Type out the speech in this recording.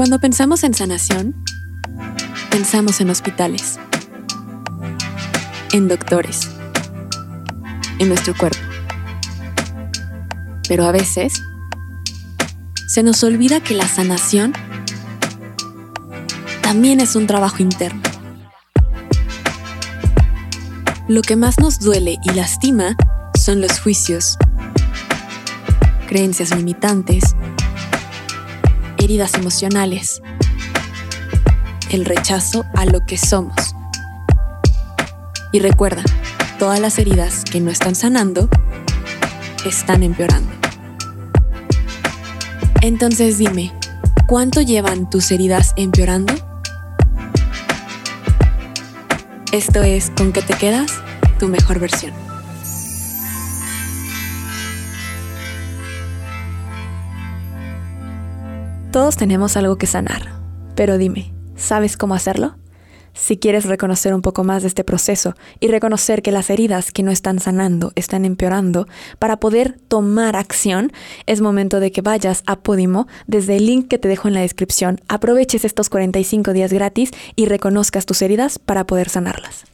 Cuando pensamos en sanación, pensamos en hospitales, en doctores, en nuestro cuerpo. Pero a veces se nos olvida que la sanación también es un trabajo interno. Lo que más nos duele y lastima son los juicios, creencias limitantes, heridas emocionales, el rechazo a lo que somos. Y recuerda, todas las heridas que no están sanando están empeorando. Entonces dime, ¿cuánto llevan tus heridas empeorando? Esto es Con qué te quedas, tu mejor versión. Todos tenemos algo que sanar, pero dime, ¿sabes cómo hacerlo? Si quieres reconocer un poco más de este proceso y reconocer que las heridas que no están sanando están empeorando, para poder tomar acción, es momento de que vayas a Podimo desde el link que te dejo en la descripción, aproveches estos 45 días gratis y reconozcas tus heridas para poder sanarlas.